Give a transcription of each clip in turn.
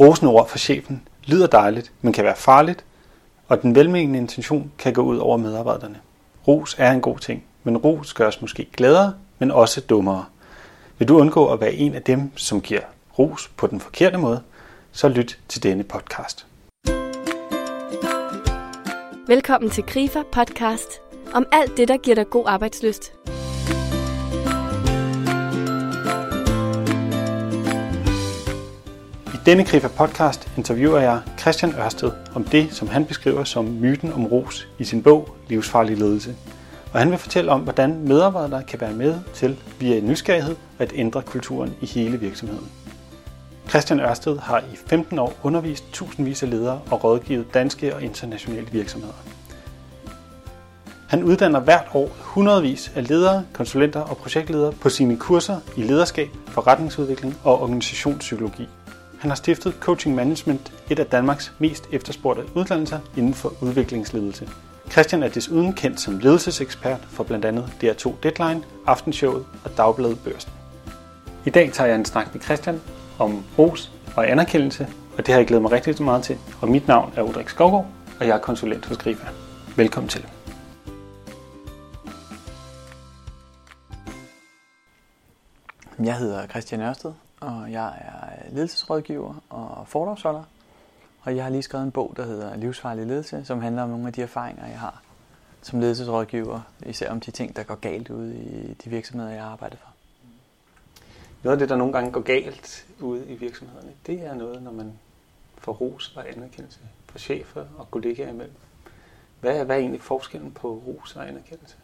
Rosende ord fra chefen lyder dejligt, men kan være farligt, og den velmenende intention kan gå ud over medarbejderne. Ros er en god ting, men ros gør os måske gladere, men også dummere. Vil du undgå at være en af dem, som giver ros på den forkerte måde, så lyt til denne podcast. Velkommen til Grifer podcast om alt det, der giver dig god arbejdsløst. Denne Grifer podcast interviewer jeg Christian Ørsted om det, som han beskriver som myten om ros i sin bog Livsfarlig ledelse. Og han vil fortælle om, hvordan medarbejdere kan være med til via nysgerrighed at ændre kulturen i hele virksomheden. Christian Ørsted har i 15 år undervist tusindvis af ledere og rådgivet danske og internationale virksomheder. Han uddanner hvert år hundredvis af ledere, konsulenter og projektledere på sine kurser i lederskab, forretningsudvikling og organisationspsykologi. Han har stiftet Coaching Management, et af Danmarks mest efterspurgte uddannelser inden for udviklingsledelse. Christian er desuden kendt som ledelsesekspert for blandt andet DR2 Deadline, Aftenshowet og Dagbladet Børsen. I dag tager jeg en snak med Christian om ros og anerkendelse, og det har jeg glædet mig rigtig meget til. Og mit navn er Ulrik Skovgaard, og jeg er konsulent hos Grifa. Velkommen til. Jeg hedder Christian Ørsted, og jeg er ledelsesrådgiver og foredragsholder. Og jeg har lige skrevet en bog, der hedder Livsfarlig ledelse, som handler om nogle af de erfaringer, jeg har som ledelsesrådgiver, især om de ting, der går galt ude i de virksomheder, jeg arbejder for. Noget af det, der nogle gange går galt ude i virksomhederne, det er noget, når man får ros og anerkendelse fra chefer og kollegaer imellem. Hvad er, hvad er egentlig forskellen på ros og anerkendelse?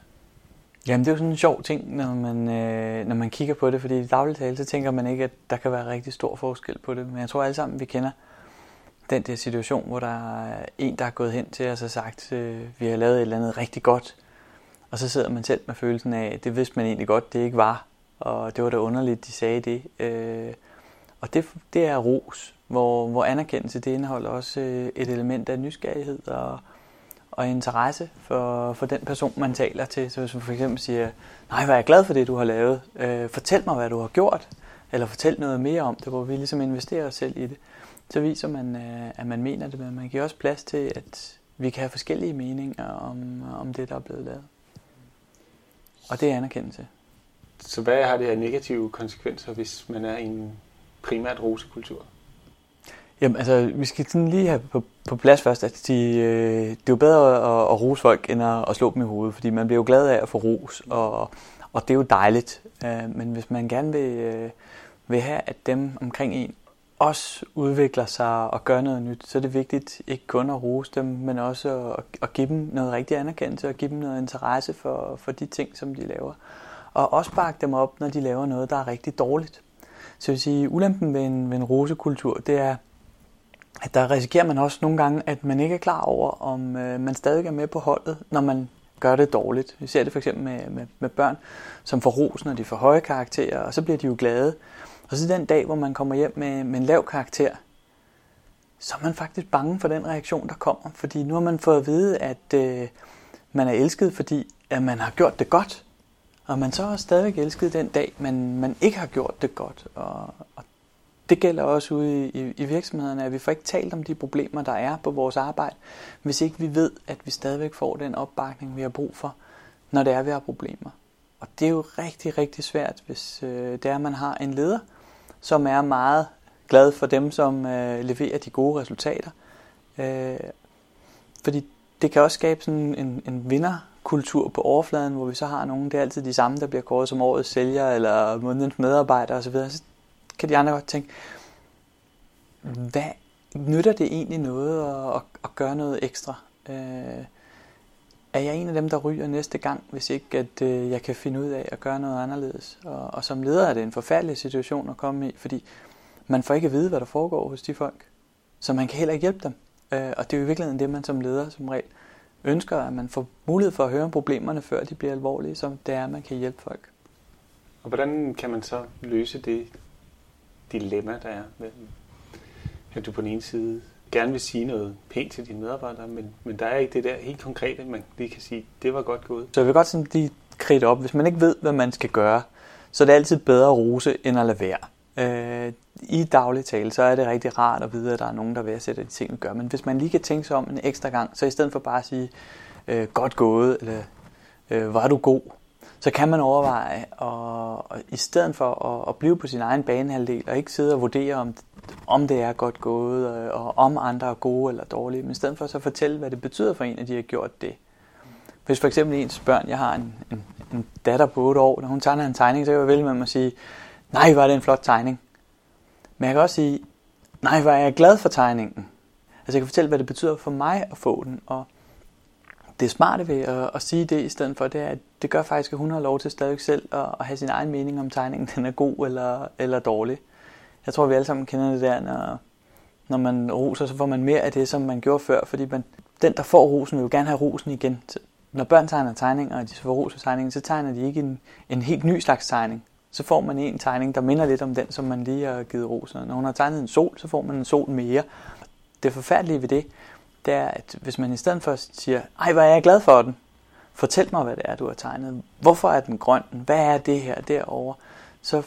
Jamen det er jo sådan en sjov ting, når man, øh, når man kigger på det, fordi i dagligt tale, så tænker man ikke, at der kan være rigtig stor forskel på det. Men jeg tror alle sammen, vi kender den der situation, hvor der er en, der er gået hen til os og sagt, øh, vi har lavet et eller andet rigtig godt. Og så sidder man selv med følelsen af, at det vidste man egentlig godt, det ikke var. Og det var da underligt, de sagde det. Øh, og det, det er ros, hvor, hvor anerkendelse det indeholder også øh, et element af nysgerrighed og, og interesse for, for den person, man taler til. Så hvis man for eksempel siger, nej, hvor er jeg glad for det, du har lavet. Øh, fortæl mig, hvad du har gjort. Eller fortæl noget mere om det, hvor vi ligesom investerer os selv i det. Så viser man, øh, at man mener det, men man giver også plads til, at vi kan have forskellige meninger om, om det, der er blevet lavet. Og det er anerkendelse. Så hvad har det her negative konsekvenser, hvis man er i en primært rosekultur? Jamen altså, vi skal sådan lige have på, på plads først, at de, øh, det er jo bedre at, at rose folk, end at, at slå dem i hovedet, fordi man bliver jo glad af at få ros, og, og det er jo dejligt. Øh, men hvis man gerne vil, øh, vil have, at dem omkring en også udvikler sig og gør noget nyt, så er det vigtigt ikke kun at rose dem, men også at, at give dem noget rigtig anerkendelse og give dem noget interesse for, for de ting, som de laver. Og også bakke dem op, når de laver noget, der er rigtig dårligt. Så jeg vil sige, ulempen ved en, ved en rosekultur, det er, at der risikerer man også nogle gange, at man ikke er klar over, om øh, man stadig er med på holdet, når man gør det dårligt. Vi ser det for eksempel med, med, med børn, som får ros, når de får høje karakterer, og så bliver de jo glade. Og så den dag, hvor man kommer hjem med, med en lav karakter, så er man faktisk bange for den reaktion, der kommer. Fordi nu har man fået at vide, at øh, man er elsket, fordi at man har gjort det godt. Og man så er stadigvæk elsket den dag, men man ikke har gjort det godt. Og, og det gælder også ude i, i, i virksomhederne, at vi får ikke talt om de problemer, der er på vores arbejde, hvis ikke vi ved, at vi stadigvæk får den opbakning, vi har brug for, når det er, vi har problemer. Og det er jo rigtig, rigtig svært, hvis øh, det er, at man har en leder, som er meget glad for dem, som øh, leverer de gode resultater. Øh, fordi det kan også skabe sådan en, en vinderkultur på overfladen, hvor vi så har nogen, det er altid de samme, der bliver kåret som årets sælger eller månedens medarbejder osv. Så kan de andre godt tænke, hvad nytter det egentlig noget at, at, at gøre noget ekstra? Øh, er jeg en af dem, der ryger næste gang, hvis ikke at øh, jeg kan finde ud af at gøre noget anderledes? Og, og som leder er det en forfærdelig situation at komme i, fordi man får ikke at vide, hvad der foregår hos de folk. Så man kan heller ikke hjælpe dem. Øh, og det er jo i virkeligheden det, man som leder som regel ønsker, at man får mulighed for at høre om problemerne, før de bliver alvorlige, så det er, at man kan hjælpe folk. Og hvordan kan man så løse det dilemma, der er mellem, at du på den ene side gerne vil sige noget pænt til dine medarbejdere, men, men der er ikke det der helt konkrete, man lige kan sige, det var godt gået. Så jeg vil godt sådan lige kridte op, hvis man ikke ved, hvad man skal gøre, så er det altid bedre at rose, end at lade være. øh, i daglig tale, så er det rigtig rart at vide, at der er nogen, der værdsætter de ting, man gør. Men hvis man lige kan tænke sig om en ekstra gang, så i stedet for bare at sige, øh, godt gået, eller øh, var du god, så kan man overveje, og, og i stedet for at, at blive på sin egen banehalvdel, og ikke sidde og vurdere, om, om det er godt gået, og, og om andre er gode eller dårlige, men i stedet for så fortælle, hvad det betyder for en, at de har gjort det. Hvis for eksempel ens børn, jeg har en, en, en datter på 8 år, når hun tegner en tegning, så kan jeg vælge med mig at sige, nej, var det en flot tegning. Men jeg kan også sige, nej, hvor er jeg glad for tegningen. Altså jeg kan fortælle, hvad det betyder for mig at få den, og det smarte ved at, at sige det i stedet for, det er, at det gør faktisk, at hun har lov til stadig selv at, at have sin egen mening om tegningen, den er god eller, eller dårlig. Jeg tror, vi alle sammen kender det der, når, når man roser, så får man mere af det, som man gjorde før, fordi man, den, der får rosen, vil jo gerne have rosen igen. Så når børn tegner tegninger, og de så får ros for tegningen, så tegner de ikke en, en helt ny slags tegning. Så får man en tegning, der minder lidt om den, som man lige har givet rosen. Når hun har tegnet en sol, så får man en sol mere. Det forfærdelige ved det, det er, at hvis man i stedet for siger, ej, hvor er jeg glad for den, fortæl mig, hvad det er, du har tegnet. Hvorfor er den grøn? Hvad er det her derovre? Så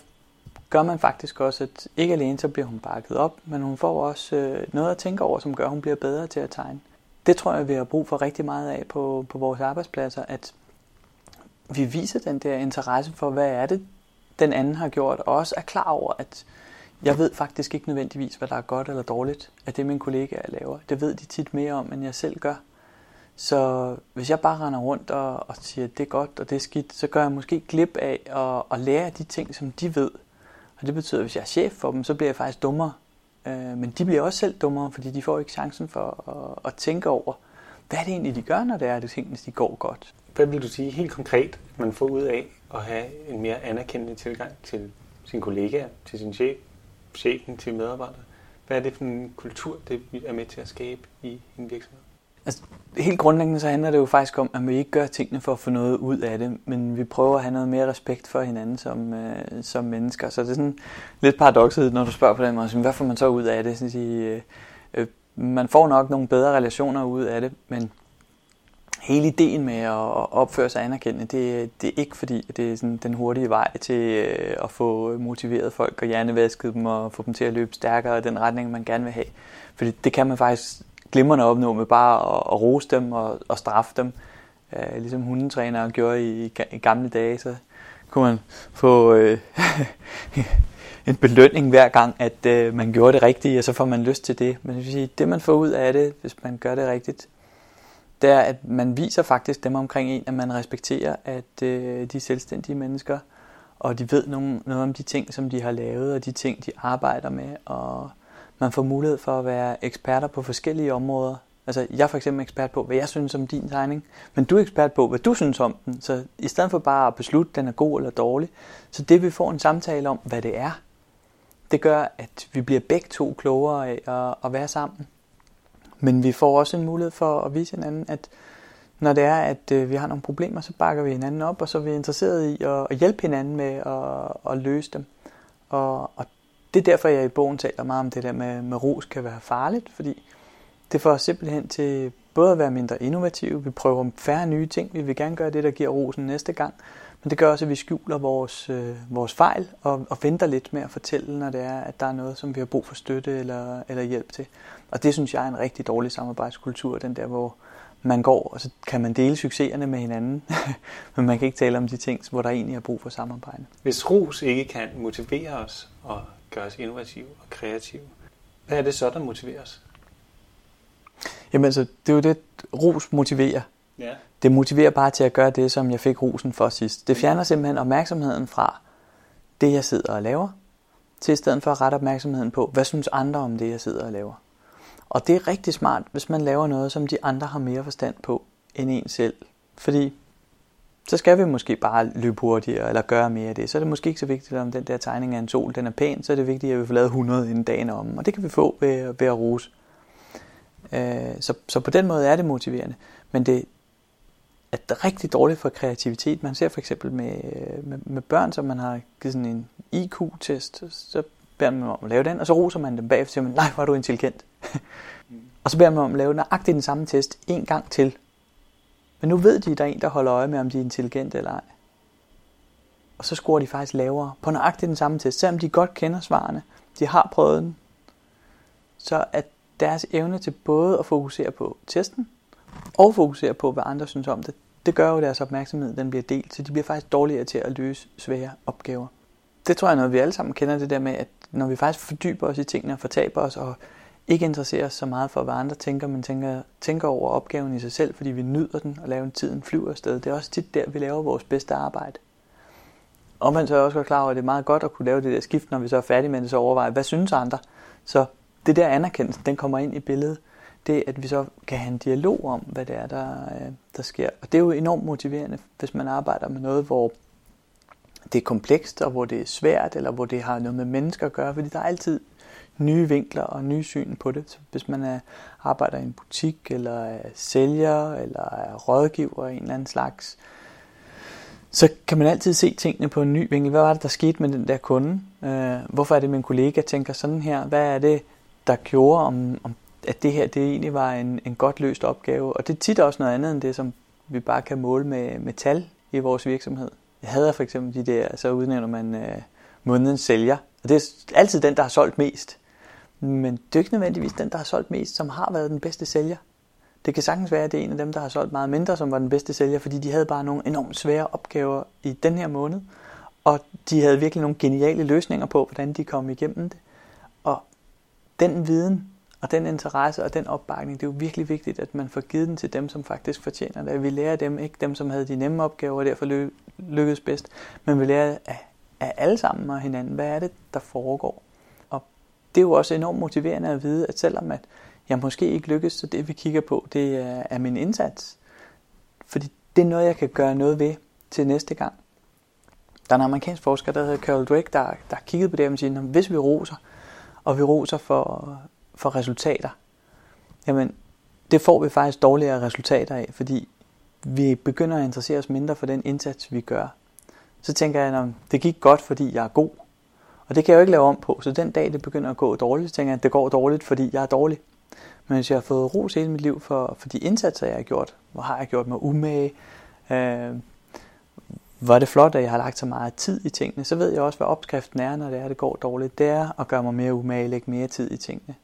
gør man faktisk også, at ikke alene så bliver hun bakket op, men hun får også øh, noget at tænke over, som gør, at hun bliver bedre til at tegne. Det tror jeg, vi har brug for rigtig meget af på, på vores arbejdspladser, at vi viser den der interesse for, hvad er det, den anden har gjort, og også er klar over, at jeg ved faktisk ikke nødvendigvis, hvad der er godt eller dårligt af det, mine kollegaer laver. Det ved de tit mere om, end jeg selv gør. Så hvis jeg bare render rundt og, og siger, at det er godt og det er skidt, så gør jeg måske glip af at, at lære de ting, som de ved. Og det betyder, at hvis jeg er chef for dem, så bliver jeg faktisk dummere. Øh, men de bliver også selv dummere, fordi de får ikke chancen for at, at tænke over, hvad er det egentlig, de gør, når det er, at tingene de går godt. Hvad vil du sige helt konkret, man får ud af at have en mere anerkendende tilgang til sin kollega, til sin chef, chefen, til medarbejdere? Hvad er det for en kultur, det er med til at skabe i en virksomhed? Altså, helt grundlæggende så handler det jo faktisk om, at vi ikke gør tingene for at få noget ud af det, men vi prøver at have noget mere respekt for hinanden som, øh, som mennesker. Så det er sådan lidt paradokset, når du spørger på den måde, hvad får man så ud af det? Så øh, øh, man får nok nogle bedre relationer ud af det, men hele ideen med at opføre sig anerkendende, det, det er ikke fordi, det er sådan den hurtige vej til øh, at få motiveret folk og hjernevasket dem og få dem til at løbe stærkere i den retning, man gerne vil have. Fordi det kan man faktisk glimrende opnå med bare at, at rose dem og, og straffe dem. Øh, ligesom hundetrænere gjorde i, i gamle dage, så kunne man få øh, en belønning hver gang, at øh, man gjorde det rigtige, og så får man lyst til det. Men det, vil sige, det man får ud af det, hvis man gør det rigtigt, det er, at man viser faktisk dem omkring en, at man respekterer, at øh, de er selvstændige mennesker, og de ved nogen, noget om de ting, som de har lavet, og de ting, de arbejder med, og man får mulighed for at være eksperter på forskellige områder. Altså, jeg er for eksempel ekspert på, hvad jeg synes om din tegning, men du er ekspert på, hvad du synes om den. Så i stedet for bare at beslutte, den er god eller dårlig, så det vi får en samtale om, hvad det er, det gør, at vi bliver begge to klogere af at, at være sammen. Men vi får også en mulighed for at vise hinanden, at når det er, at øh, vi har nogle problemer, så bakker vi hinanden op, og så er vi interesseret i at, at hjælpe hinanden med at, at løse dem. Og, og det er derfor, jeg i bogen taler meget om det der med, med ros kan være farligt, fordi det får os simpelthen til både at være mindre innovative, vi prøver færre nye ting, vi vil gerne gøre det, der giver rosen næste gang, men det gør også, at vi skjuler vores, øh, vores fejl og, og venter lidt med at fortælle, når det er, at der er noget, som vi har brug for støtte eller, eller hjælp til. Og det synes jeg er en rigtig dårlig samarbejdskultur, den der, hvor man går, og så kan man dele succeserne med hinanden, men man kan ikke tale om de ting, hvor der egentlig er brug for samarbejde. Hvis ros ikke kan motivere os og gøre os innovative og kreative. Hvad er det så, der motiverer os? Jamen altså, det er jo det, ros motiverer. Ja. Det motiverer bare til at gøre det, som jeg fik rosen for sidst. Det fjerner simpelthen opmærksomheden fra det, jeg sidder og laver, til i stedet for at rette opmærksomheden på, hvad synes andre om det, jeg sidder og laver. Og det er rigtig smart, hvis man laver noget, som de andre har mere forstand på end en selv. Fordi så skal vi måske bare løbe hurtigere eller gøre mere af det. Så er det måske ikke så vigtigt, om den der tegning af en sol den er pæn, så er det vigtigt, at vi får lavet 100 inden dagen om. Og det kan vi få ved, ved at rose. Øh, så, så på den måde er det motiverende. Men det er rigtig dårligt for kreativitet. Man ser for eksempel med, med, med børn, som man har givet sådan en IQ-test, så beder man om at lave den, og så roser man dem bagefter, og siger man, nej, hvor er du intelligent. og så beder man om at lave nøjagtigt den samme test en gang til, men nu ved de, at der er en, der holder øje med, om de er intelligente eller ej. og så scorer de faktisk lavere på nøjagtigt den samme test. Selvom de godt kender svarene, de har prøvet den, så at deres evne til både at fokusere på testen og fokusere på, hvad andre synes om det, det gør jo, at deres opmærksomhed den bliver delt, så de bliver faktisk dårligere til at løse svære opgaver. Det tror jeg er noget, vi alle sammen kender det der med, at når vi faktisk fordyber os i tingene og fortaber os og ikke interesserer os så meget for, hvad andre tænker, men tænker, tænker over opgaven i sig selv, fordi vi nyder den og laver tiden flyver afsted. Det er også tit der, vi laver vores bedste arbejde. Og man så er også godt klar over, at det er meget godt at kunne lave det der skift, når vi så er færdige med det, så overveje, hvad synes andre? Så det der anerkendelse, den kommer ind i billedet. Det, at vi så kan have en dialog om, hvad det er, der, øh, der sker. Og det er jo enormt motiverende, hvis man arbejder med noget, hvor det er komplekst, og hvor det er svært, eller hvor det har noget med mennesker at gøre, fordi der er altid nye vinkler og nye syn på det. Så hvis man er, arbejder i en butik, eller er sælger, eller er rådgiver af en eller anden slags, så kan man altid se tingene på en ny vinkel. Hvad var det, der skete med den der kunde? Øh, hvorfor er det, min kollega tænker sådan her? Hvad er det, der gjorde, om, om at det her det egentlig var en, en godt løst opgave? Og det er tit også noget andet end det, som vi bare kan måle med, med tal i vores virksomhed. Jeg havde for eksempel de der, så udnævner man øh, månedens sælger. Og det er altid den, der har solgt mest. Men det er ikke nødvendigvis den, der har solgt mest, som har været den bedste sælger. Det kan sagtens være, at det er en af dem, der har solgt meget mindre, som var den bedste sælger, fordi de havde bare nogle enormt svære opgaver i den her måned. Og de havde virkelig nogle geniale løsninger på, hvordan de kom igennem det. Og den viden og den interesse og den opbakning, det er jo virkelig vigtigt, at man får givet den til dem, som faktisk fortjener det. At vi lærer dem, ikke dem, som havde de nemme opgaver og derfor lykkedes bedst, men vi lærer af, af alle sammen og hinanden, hvad er det, der foregår. Det er jo også enormt motiverende at vide, at selvom at jeg måske ikke lykkes, så det vi kigger på, det er, er min indsats. Fordi det er noget, jeg kan gøre noget ved til næste gang. Der er en amerikansk forsker, der hedder Carol Drake, der, der kiggede på det og siger, at hvis vi roser, og vi roser for, for resultater, jamen det får vi faktisk dårligere resultater af, fordi vi begynder at interessere os mindre for den indsats, vi gør. Så tænker jeg, at det gik godt, fordi jeg er god. Og det kan jeg jo ikke lave om på, så den dag det begynder at gå dårligt, så tænker jeg, at det går dårligt, fordi jeg er dårlig. Men hvis jeg har fået ros hele mit liv for, for de indsatser, jeg har gjort, hvor har jeg gjort mig umage, øh, hvor det flot, at jeg har lagt så meget tid i tingene, så ved jeg også, hvad opskriften er, når det er, det går dårligt. Det er at gøre mig mere umage, lægge mere tid i tingene.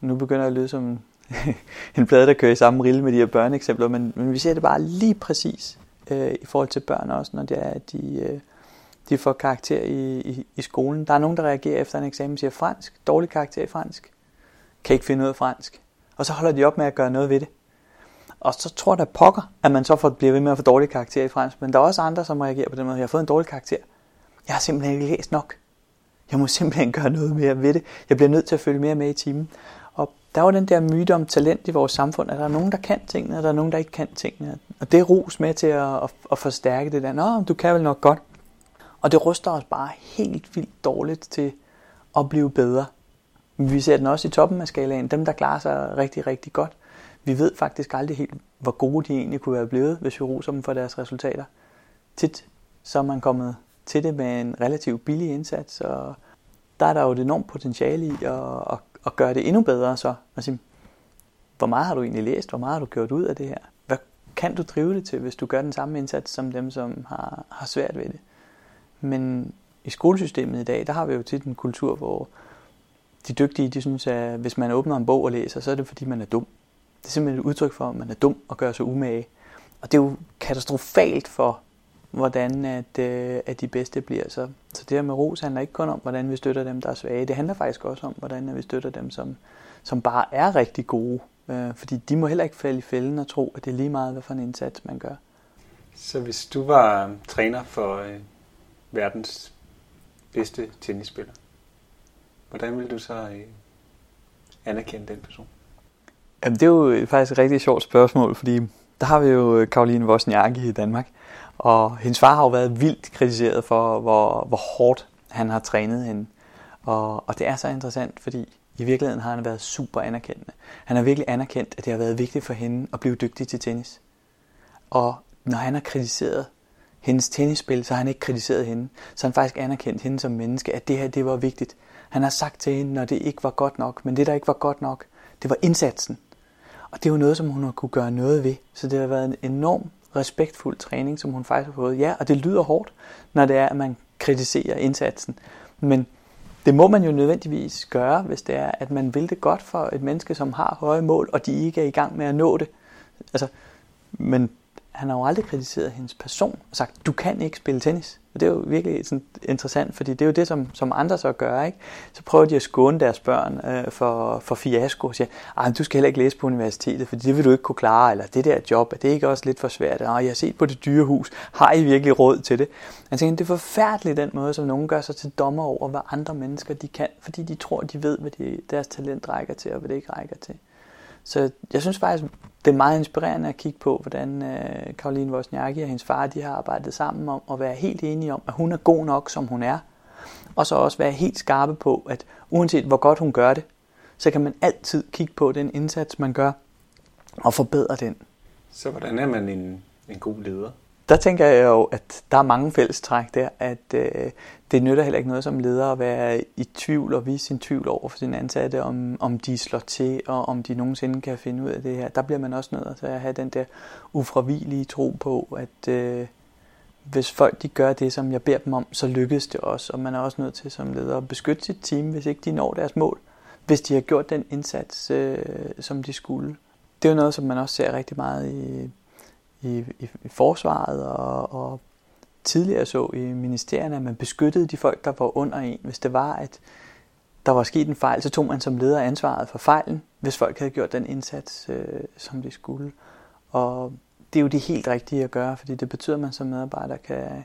Nu begynder jeg at lyde som en plade, der kører i samme rille med de her børneeksempler, men, men vi ser det bare lige præcis øh, i forhold til børn også, når det er, at de, øh, de får karakter i, i, i skolen. Der er nogen, der reagerer efter en eksamen og siger fransk, dårlig karakter i fransk, kan ikke finde ud af fransk. Og så holder de op med at gøre noget ved det. Og så tror der pokker, at man så får blive ved med at få dårlige karakterer i fransk. Men der er også andre, som reagerer på den måde. Jeg har fået en dårlig karakter. Jeg har simpelthen ikke læst nok. Jeg må simpelthen gøre noget mere ved det. Jeg bliver nødt til at følge mere med i timen. Og der er jo den der myte om talent i vores samfund, at der er nogen, der kan tingene, og der er nogen, der ikke kan tingene. Og det er ros med til at, at, at forstærke det der. Nå, du kan vel nok godt. Og det ruster os bare helt vildt dårligt til at blive bedre. Vi ser den også i toppen af skalaen. Dem, der klarer sig rigtig, rigtig godt. Vi ved faktisk aldrig helt, hvor gode de egentlig kunne være blevet, hvis vi roser dem for deres resultater. Tit så er man kommet til det med en relativt billig indsats, og der er der jo et enormt potentiale i at, at, at gøre det endnu bedre så. Altså, hvor meget har du egentlig læst? Hvor meget har du gjort ud af det her? Hvad kan du drive det til, hvis du gør den samme indsats som dem, som har, har svært ved det? Men i skolesystemet i dag, der har vi jo tit en kultur, hvor de dygtige, de synes, at hvis man åbner en bog og læser, så er det fordi, man er dum. Det er simpelthen et udtryk for, at man er dum og gør sig umage. Og det er jo katastrofalt for, hvordan at, øh, at de bedste bliver. Så, så det her med ros handler ikke kun om, hvordan vi støtter dem, der er svage. Det handler faktisk også om, hvordan vi støtter dem, som, som bare er rigtig gode. Øh, fordi de må heller ikke falde i fælden og tro, at det er lige meget, hvad for en indsats man gør. Så hvis du var træner for øh, verdens bedste tennisspiller, hvordan vil du så øh, anerkende den person? Jamen, det er jo øh, faktisk et rigtig sjovt spørgsmål, fordi der har vi jo øh, Karoline Wozniacki i Danmark, og hendes far har jo været vildt kritiseret for, hvor, hvor hårdt han har trænet hende. Og, og det er så interessant, fordi i virkeligheden har han været super anerkendende. Han har virkelig anerkendt, at det har været vigtigt for hende at blive dygtig til tennis. Og når han har kritiseret hendes tennisspil, så har han ikke kritiseret hende. Så han faktisk anerkendt hende som menneske, at det her det var vigtigt. Han har sagt til hende, når det ikke var godt nok, men det der ikke var godt nok, det var indsatsen. Og det er jo noget, som hun har kunne gøre noget ved. Så det har været en enorm respektfuld træning, som hun faktisk har fået. Ja, og det lyder hårdt, når det er, at man kritiserer indsatsen. Men det må man jo nødvendigvis gøre, hvis det er, at man vil det godt for et menneske, som har høje mål, og de ikke er i gang med at nå det. Altså, men han har jo aldrig kritiseret hendes person og sagt, du kan ikke spille tennis. Og det er jo virkelig sådan interessant, fordi det er jo det, som, som andre så gør. Ikke? Så prøver de at skåne deres børn øh, for, for fiasko og siger, du skal heller ikke læse på universitetet, for det vil du ikke kunne klare, eller det der job, er det ikke også lidt for svært? Og jeg har set på det dyre hus, har I virkelig råd til det? Jeg tænker, det er forfærdeligt den måde, som nogen gør sig til dommer over, hvad andre mennesker de kan, fordi de tror, de ved, hvad de, deres talent rækker til, og hvad det ikke rækker til. Så jeg synes faktisk, det er meget inspirerende at kigge på, hvordan øh, Karoline Wozniacki og hendes far de har arbejdet sammen om at være helt enige om, at hun er god nok, som hun er. Og så også være helt skarpe på, at uanset hvor godt hun gør det, så kan man altid kigge på den indsats, man gør, og forbedre den. Så hvordan er man en, en god leder? Der tænker jeg jo, at der er mange fællestræk der, at øh, det nytter heller ikke noget som leder at være i tvivl og vise sin tvivl over for sine ansatte, om, om de slår til, og om de nogensinde kan finde ud af det her. Der bliver man også nødt til at have den der ufravigelige tro på, at øh, hvis folk de gør det, som jeg beder dem om, så lykkes det også. Og man er også nødt til som leder at beskytte sit team, hvis ikke de når deres mål. Hvis de har gjort den indsats, øh, som de skulle. Det er jo noget, som man også ser rigtig meget i i, i, i forsvaret og, og tidligere så i ministerierne, at man beskyttede de folk, der var under en. Hvis det var, at der var sket en fejl, så tog man som leder ansvaret for fejlen, hvis folk havde gjort den indsats, øh, som de skulle. Og det er jo det helt rigtige at gøre, fordi det betyder, at man som medarbejder kan,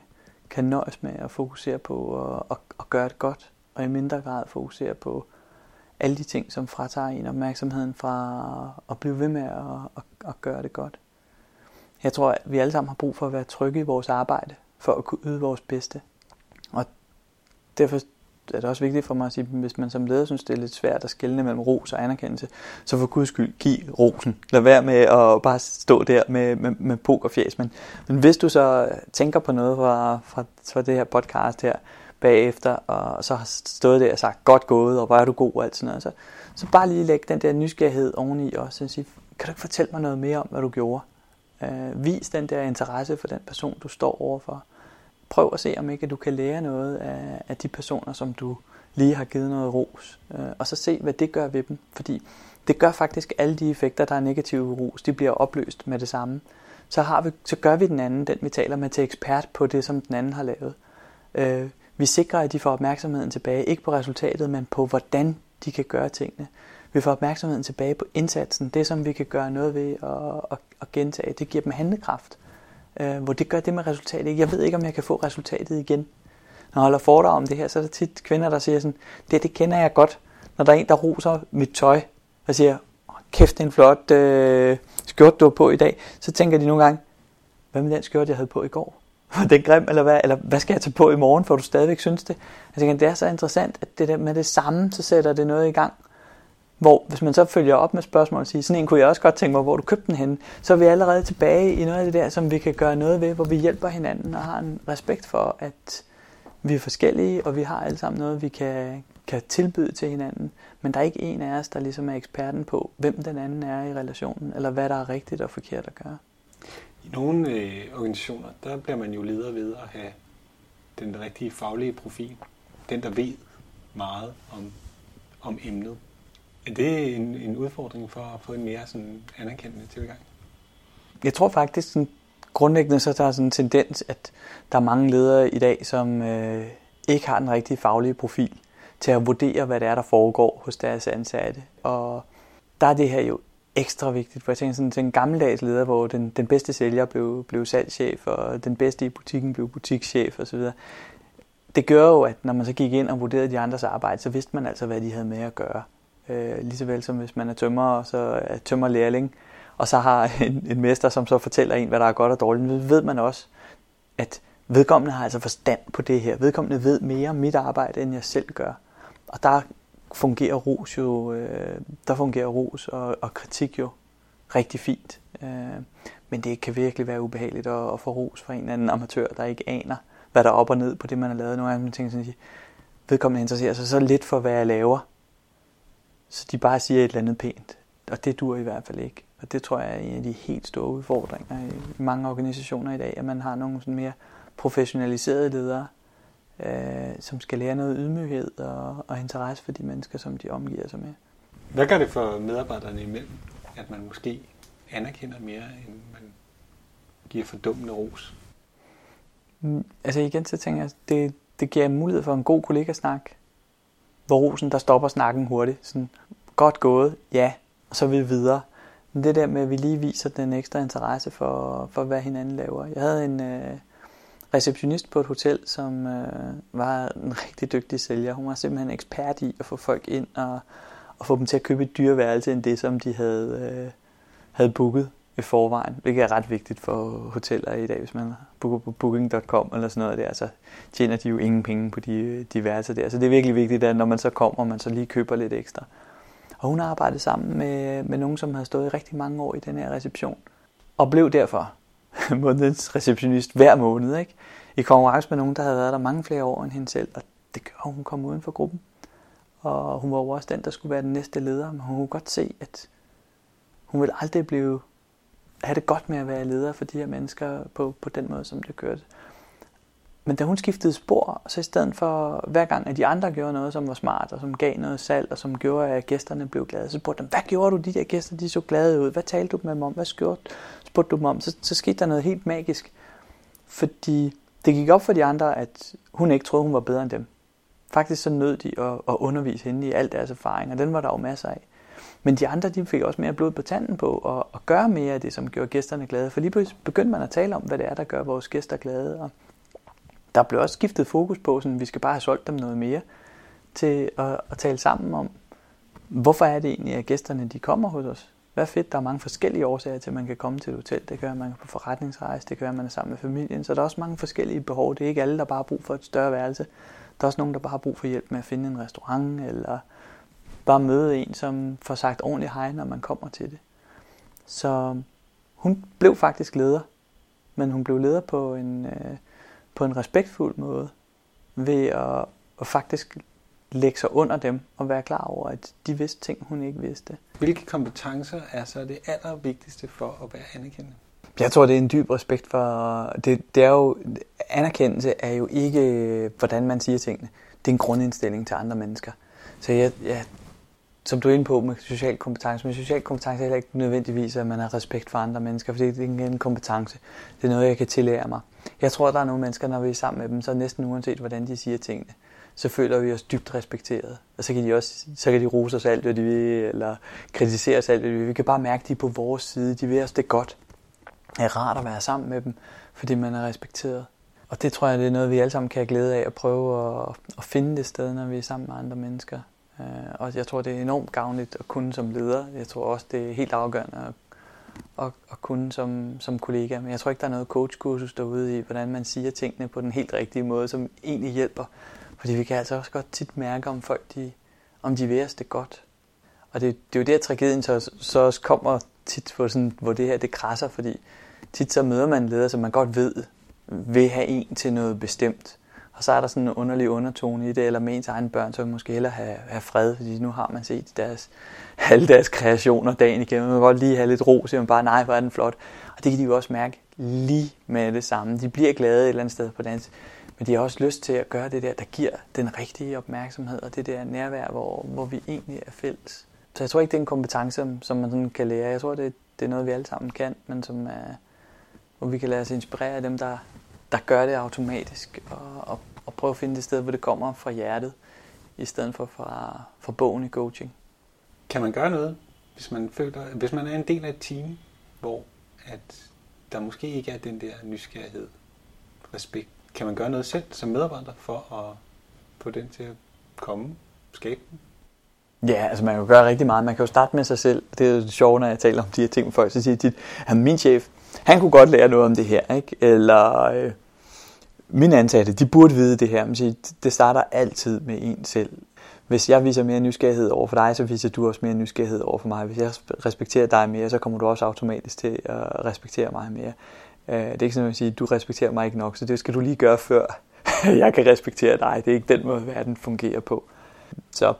kan nøjes med at fokusere på at, at, at gøre det godt, og i mindre grad fokusere på alle de ting, som fratager en opmærksomheden fra at blive ved med at, at, at gøre det godt. Jeg tror, at vi alle sammen har brug for at være trygge i vores arbejde, for at kunne yde vores bedste. Og derfor er det også vigtigt for mig at sige, at hvis man som leder synes, det er lidt svært at skelne mellem ros og anerkendelse, så for guds skyld, giv rosen. Lad være med at bare stå der med, med, med pokerfjæs. Men, men hvis du så tænker på noget fra, fra, fra det her podcast her bagefter, og så har stået der og sagt, godt gået, og hvor er du god, og alt sådan noget, så, så bare lige læg den der nysgerrighed oveni også, og sige, kan du ikke fortælle mig noget mere om, hvad du gjorde? Øh, vis den der interesse for den person, du står overfor. Prøv at se, om ikke du kan lære noget af, af de personer, som du lige har givet noget ros. Øh, og så se, hvad det gør ved dem. Fordi det gør faktisk alle de effekter, der er negative ros, de bliver opløst med det samme. Så, har vi, så gør vi den anden, den vi taler med, til ekspert på det, som den anden har lavet. Øh, vi sikrer, at de får opmærksomheden tilbage, ikke på resultatet, men på hvordan de kan gøre tingene. Vi får opmærksomheden tilbage på indsatsen, det som vi kan gøre noget ved og, og, og gentage. Det giver dem handlekraft, øh, hvor det gør det med resultatet. Jeg ved ikke, om jeg kan få resultatet igen. Når jeg holder foredrag om det her, så er der tit kvinder, der siger sådan, det, det kender jeg godt, når der er en, der roser mit tøj, og siger, kæft, det er en flot øh, skjort, du har på i dag, så tænker de nogle gange, hvad med den skjort, jeg havde på i går? Var den grim, eller hvad, eller hvad skal jeg tage på i morgen, for du stadigvæk synes det? Altså jeg tænker, det er så interessant, at det der med det samme, så sætter det noget i gang. Hvor hvis man så følger op med spørgsmål og siger, sådan en kunne jeg også godt tænke mig, hvor du købte den henne, så er vi allerede tilbage i noget af det der, som vi kan gøre noget ved, hvor vi hjælper hinanden og har en respekt for, at vi er forskellige, og vi har alle sammen noget, vi kan, kan tilbyde til hinanden. Men der er ikke en af os, der ligesom er eksperten på, hvem den anden er i relationen, eller hvad der er rigtigt og forkert at gøre. I nogle øh, organisationer, der bliver man jo leder ved at have den rigtige faglige profil. Den, der ved meget om, om emnet. Er det en, en udfordring for at få en mere sådan anerkendende tilgang? Jeg tror faktisk, sådan, grundlæggende så der er sådan en tendens, at der er mange ledere i dag, som øh, ikke har den rigtige faglige profil til at vurdere, hvad det er, der foregår hos deres ansatte. Og der er det her jo ekstra vigtigt, for jeg tænker sådan til en gammeldags leder, hvor den, den bedste sælger blev, blev salgschef, og den bedste i butikken blev butikschef osv. Det gør jo, at når man så gik ind og vurderede de andres arbejde, så vidste man altså, hvad de havde med at gøre. Øh, lige så vel som hvis man er tømmer, og så er tømmer lærling, og så har en, en mester, som så fortæller en, hvad der er godt og dårligt. så ved man også, at vedkommende har altså forstand på det her. Vedkommende ved mere om mit arbejde, end jeg selv gør. Og der fungerer ros jo, øh, der fungerer ros og, og kritik jo rigtig fint. Øh, men det kan virkelig være ubehageligt at, at få ros fra en eller anden amatør, der ikke aner, hvad der er op og ned på det, man har lavet. Nogle af dem tænker sådan, at vedkommende interesserer sig så lidt for, hvad jeg laver, så de bare siger et eller andet pænt. Og det dur i hvert fald ikke. Og det tror jeg er en af de helt store udfordringer i mange organisationer i dag, at man har nogle sådan mere professionaliserede ledere, øh, som skal lære noget ydmyghed og, og interesse for de mennesker, som de omgiver sig med. Hvad gør det for medarbejderne imellem, at man måske anerkender mere, end man giver fordummende ros? Mm, altså igen, så tænker jeg, det, det giver mulighed for en god kollegasnak, hvor rosen, der stopper snakken hurtigt. Sådan, godt gået, ja, og så er vi videre. Men det der med, at vi lige viser den ekstra interesse for, for hvad hinanden laver. Jeg havde en øh, receptionist på et hotel, som øh, var en rigtig dygtig sælger. Hun var simpelthen ekspert i at få folk ind og, og få dem til at købe et dyreværelse end det, som de havde, øh, havde booket i forvejen, hvilket er ret vigtigt for hoteller i dag, hvis man booker på booking.com eller sådan noget der, så tjener de jo ingen penge på de, de værelser der. Så det er virkelig vigtigt, at når man så kommer, man så lige køber lidt ekstra. Og hun har arbejdet sammen med, med nogen, som har stået i rigtig mange år i den her reception, og blev derfor månedens receptionist hver måned, ikke? i konkurrence med nogen, der havde været der mange flere år end hende selv, og det gør, at hun kom uden for gruppen. Og hun var jo også den, der skulle være den næste leder, men hun kunne godt se, at hun ville aldrig blive have det godt med at være leder for de her mennesker på, på den måde, som det kørte. Men da hun skiftede spor, så i stedet for hver gang, at de andre gjorde noget, som var smart, og som gav noget salg, og som gjorde, at gæsterne blev glade, så spurgte dem, hvad gjorde du, de der gæster, de så glade ud? Hvad talte du med dem om? Hvad skørte, spurgte du dem om? Så, så skete der noget helt magisk. Fordi det gik op for de andre, at hun ikke troede, hun var bedre end dem. Faktisk så nød de at, at undervise hende i al deres erfaring, og den var der jo masser af. Men de andre de fik også mere blod på tanden på at, at gøre mere af det, som gjorde gæsterne glade. For lige pludselig begyndte man at tale om, hvad det er, der gør vores gæster glade. Og der blev også skiftet fokus på, at vi skal bare have solgt dem noget mere, til at, at tale sammen om, hvorfor er det egentlig, at gæsterne de kommer hos os? Hvad fedt, der er mange forskellige årsager til, at man kan komme til et hotel. Det kan være, at man kan på forretningsrejse, det kan være, at man er sammen med familien. Så der er også mange forskellige behov. Det er ikke alle, der bare har brug for et større værelse. Der er også nogen, der bare har brug for hjælp med at finde en restaurant, eller bare møde en, som får sagt ordentligt hej, når man kommer til det. Så hun blev faktisk leder, men hun blev leder på en, øh, på en respektfuld måde, ved at, at faktisk lægge sig under dem og være klar over, at de vidste ting, hun ikke vidste. Hvilke kompetencer er så det allervigtigste for at være anerkendende? Jeg tror, det er en dyb respekt for... Det, det er jo, anerkendelse er jo ikke, hvordan man siger tingene. Det er en grundindstilling til andre mennesker. Så jeg, jeg som du er inde på med social kompetence, men social kompetence er heller ikke nødvendigvis, at man har respekt for andre mennesker, fordi det er ikke en kompetence. Det er noget, jeg kan tillære mig. Jeg tror, at der er nogle mennesker, når vi er sammen med dem, så næsten uanset, hvordan de siger tingene, så føler vi os dybt respekteret. Og så kan de også så kan de rose os alt, hvad de vil, eller kritisere os alt, hvad de vil. Vi kan bare mærke, at de er på vores side. De vil os det godt. Det er rart at være sammen med dem, fordi man er respekteret. Og det tror jeg, det er noget, vi alle sammen kan have glæde af at prøve at, at finde det sted, når vi er sammen med andre mennesker. Øh, og jeg tror, det er enormt gavnligt at kunne som leder. Jeg tror også, det er helt afgørende at, at, at kunne som, som kollega. Men jeg tror ikke, der er noget coachkursus derude i, hvordan man siger tingene på den helt rigtige måde, som egentlig hjælper. Fordi vi kan altså også godt tit mærke, om folk de, om de vil os det godt. Og det, det er jo der, tragedien så, så også kommer tit, hvor, sådan, hvor det her det krasser, fordi tit så møder man en leder, som man godt ved, vil have en til noget bestemt. Og så er der sådan en underlig undertone i det, eller med ens egen børn, så vil måske hellere have, have fred, fordi nu har man set deres, alle deres kreationer dagen igennem. Man kan godt lige have lidt ro, så man bare, nej, hvor er den flot. Og det kan de jo også mærke lige med det samme. De bliver glade et eller andet sted på dans, men de har også lyst til at gøre det der, der giver den rigtige opmærksomhed, og det der nærvær, hvor, hvor vi egentlig er fælles. Så jeg tror ikke, det er en kompetence, som man sådan kan lære. Jeg tror, det, det er noget, vi alle sammen kan, men som er, hvor vi kan lade os inspirere af dem, der, der gør det automatisk, og, og og prøve at finde det sted, hvor det kommer fra hjertet, i stedet for fra, fra bogen i coaching. Kan man gøre noget, hvis man, føler, hvis man er en del af et team, hvor at der måske ikke er den der nysgerrighed, respekt? Kan man gøre noget selv som medarbejder for at få den til at komme, skabe den? Ja, altså man kan jo gøre rigtig meget. Man kan jo starte med sig selv. Det er jo sjovt, når jeg taler om de her ting med folk, så siger de, at min chef, han kunne godt lære noget om det her, ikke? Eller øh, mine ansatte, de burde vide det her. Men det starter altid med en selv. Hvis jeg viser mere nysgerrighed over for dig, så viser du også mere nysgerrighed over for mig. Hvis jeg respekterer dig mere, så kommer du også automatisk til at respektere mig mere. Øh, det er ikke sådan at sige, at du respekterer mig ikke nok, så det skal du lige gøre før jeg kan respektere dig. Det er ikke den måde, verden fungerer på. Så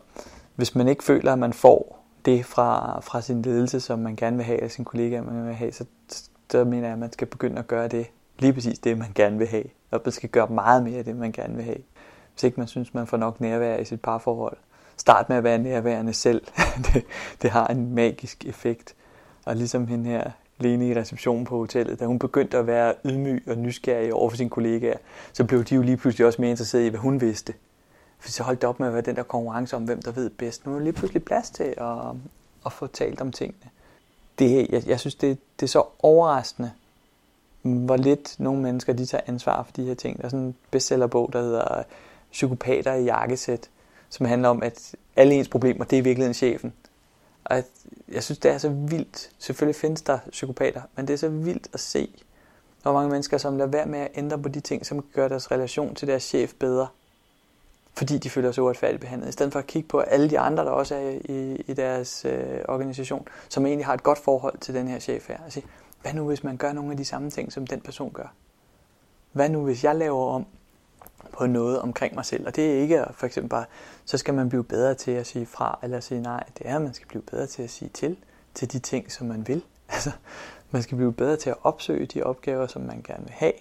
hvis man ikke føler, at man får det fra, fra sin ledelse, som man gerne vil have, af sin kollega, man vil have, så, så mener jeg, at man skal begynde at gøre det, lige præcis det, man gerne vil have. Og man skal gøre meget mere af det, man gerne vil have. Hvis ikke man synes, man får nok nærvær i sit parforhold. Start med at være nærværende selv. det, det har en magisk effekt. Og ligesom hende her, Lene i receptionen på hotellet, da hun begyndte at være ydmyg og nysgerrig over for sine kollegaer, så blev de jo lige pludselig også mere interesserede i, hvad hun vidste. For så holdt det op med at være den der konkurrence om, hvem der ved bedst. Nu er der lige pludselig plads til at, at få talt om tingene. Det, jeg, jeg synes, det, det er så overraskende, hvor lidt nogle mennesker de tager ansvar for de her ting. Der er sådan en bestsellerbog, der hedder Psykopater i jakkesæt, som handler om, at alle ens problemer, det er i virkeligheden chefen. Og jeg synes, det er så vildt. Selvfølgelig findes der psykopater, men det er så vildt at se, hvor mange mennesker, som lader være med at ændre på de ting, som gør deres relation til deres chef bedre fordi de føler sig uretfærdigt behandlet, i stedet for at kigge på alle de andre, der også er i, i deres øh, organisation, som egentlig har et godt forhold til den her chef her. Altså, hvad nu hvis man gør nogle af de samme ting, som den person gør? Hvad nu hvis jeg laver om på noget omkring mig selv? Og det er ikke for eksempel bare, så skal man blive bedre til at sige fra eller at sige nej. Det er, at man skal blive bedre til at sige til, til de ting, som man vil. Altså, man skal blive bedre til at opsøge de opgaver, som man gerne vil have.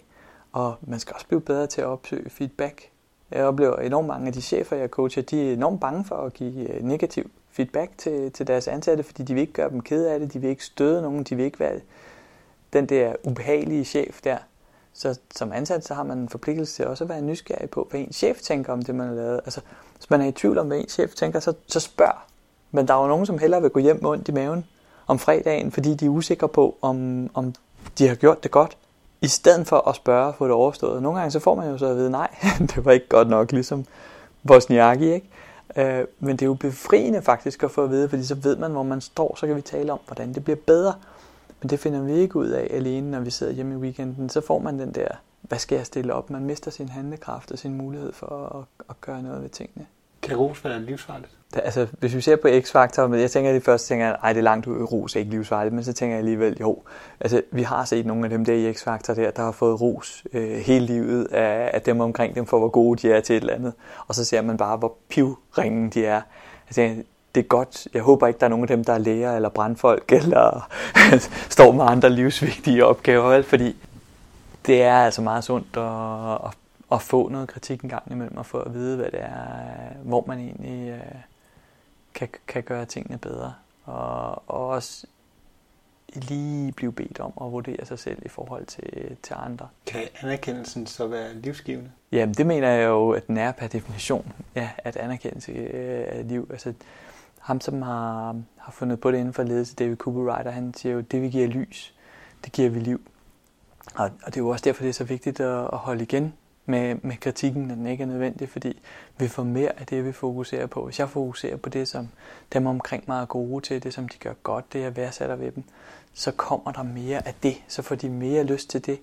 Og man skal også blive bedre til at opsøge feedback jeg oplever enormt mange af de chefer, jeg coacher, de er enormt bange for at give øh, negativ feedback til, til deres ansatte, fordi de vil ikke gøre dem kede af det, de vil ikke støde nogen, de vil ikke være den der ubehagelige chef der. Så som ansat, så har man en forpligtelse til også at være nysgerrig på, hvad en chef tænker om det, man har lavet. Altså, hvis man er i tvivl om, hvad en chef tænker, så, så spørg. Men der er jo nogen, som hellere vil gå hjem med ondt i maven om fredagen, fordi de er usikre på, om, om de har gjort det godt i stedet for at spørge for få det overstået. Nogle gange så får man jo så at vide, nej, det var ikke godt nok, ligesom Bosniaki, ikke? Øh, men det er jo befriende faktisk at få at vide, fordi så ved man, hvor man står, så kan vi tale om, hvordan det bliver bedre. Men det finder vi ikke ud af alene, når vi sidder hjemme i weekenden. Så får man den der, hvad skal jeg stille op? Man mister sin handlekraft og sin mulighed for at, at gøre noget ved tingene. Kan ros være livsfarligt? Da, altså, hvis vi ser på X-Factor, jeg tænker at de første tænker, at det er langt ud, ros er ikke livsfarligt, men så tænker jeg alligevel, jo, altså, vi har set nogle af dem der i X-Factor der, der har fået ros øh, hele livet af, af, dem omkring dem, for hvor gode de er til et eller andet. Og så ser man bare, hvor pivringen de er. Jeg tænker, det er godt. Jeg håber ikke, der er nogen af dem, der er læger eller brandfolk, eller står med andre livsvigtige opgaver, fordi det er altså meget sundt at, at at få noget kritik en gang imellem, og få at vide, hvad det er, hvor man egentlig øh, kan, kan gøre tingene bedre. Og, og også lige blive bedt om at vurdere sig selv i forhold til, til andre. Kan anerkendelsen så være livsgivende? Jamen, det mener jeg jo, at den er per definition, ja, at anerkendelse øh, er liv. Altså, ham, som har, har fundet på det inden for ledelse, David Cooper han siger jo, det vi giver lys, det giver vi liv. Og, og det er jo også derfor, det er så vigtigt at, at holde igen med, med kritikken, når den ikke er nødvendig, fordi vi får mere af det, vi fokuserer på. Hvis jeg fokuserer på det, som dem omkring mig er gode til, det som de gør godt, det jeg værdsætter ved dem, så kommer der mere af det, så får de mere lyst til det.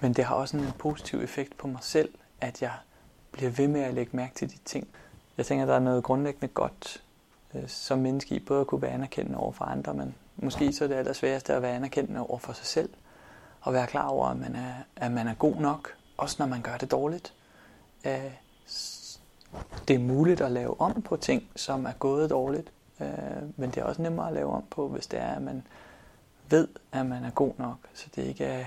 Men det har også en positiv effekt på mig selv, at jeg bliver ved med at lægge mærke til de ting. Jeg tænker, at der er noget grundlæggende godt øh, som menneske i, både at kunne være anerkendende over for andre, men måske så er det allersværeste at være anerkendende over for sig selv, og være klar over, at man er, at man er god nok, også når man gør det dårligt. Øh, det er muligt at lave om på ting, som er gået dårligt, øh, men det er også nemmere at lave om på, hvis det er, at man ved, at man er god nok, så det ikke er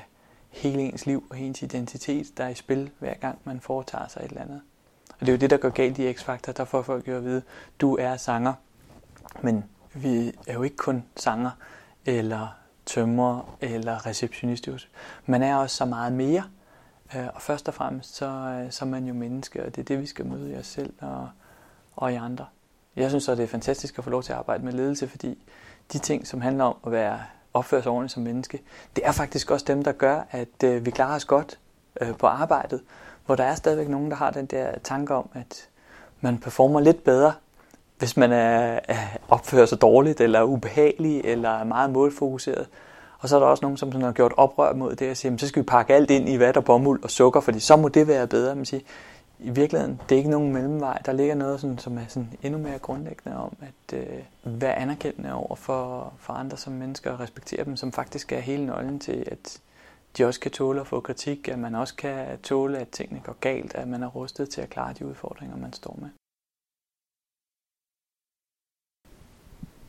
hele ens liv og ens identitet, der er i spil, hver gang man foretager sig et eller andet. Og det er jo det, der går galt i X-Factor, der får folk jo at vide, du er sanger, men vi er jo ikke kun sanger, eller tømrer, eller receptionist. Man er også så meget mere, Øh, og først og fremmest, så, øh, så er man jo menneske, og det er det, vi skal møde i os selv og, og i andre. Jeg synes så, det er fantastisk at få lov til at arbejde med ledelse, fordi de ting, som handler om at være opføre sig ordentligt som menneske, det er faktisk også dem, der gør, at øh, vi klarer os godt øh, på arbejdet. Hvor der er stadigvæk nogen, der har den der tanke om, at man performer lidt bedre, hvis man er, er opfører sig dårligt, eller ubehagelig, eller er meget målfokuseret. Og så er der også nogen, som sådan har gjort oprør mod det, og siger, så skal vi pakke alt ind i vat og bomuld og sukker, fordi så må det være bedre. Man siger, i virkeligheden, det er ikke nogen mellemvej. Der ligger noget, sådan, som er sådan endnu mere grundlæggende om, at øh, være anerkendende over for, for andre som mennesker og respektere dem, som faktisk er hele nøglen til, at de også kan tåle at få kritik, at man også kan tåle, at tingene går galt, at man er rustet til at klare de udfordringer, man står med.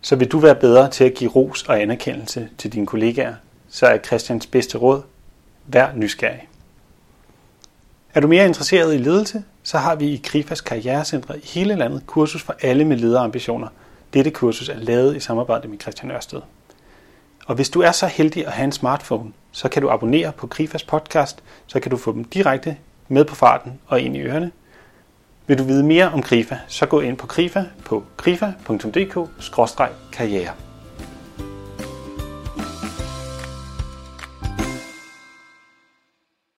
Så vil du være bedre til at give ros og anerkendelse til dine kollegaer, så er Christians bedste råd, vær nysgerrig. Er du mere interesseret i ledelse, så har vi i Krifas Karrierecentre i hele landet kursus for alle med lederambitioner. Dette kursus er lavet i samarbejde med Christian Ørsted. Og hvis du er så heldig at have en smartphone, så kan du abonnere på Krifas podcast, så kan du få dem direkte med på farten og ind i ørerne. Vil du vide mere om Krifa, så gå ind på Krifa på krifa.dk-karriere.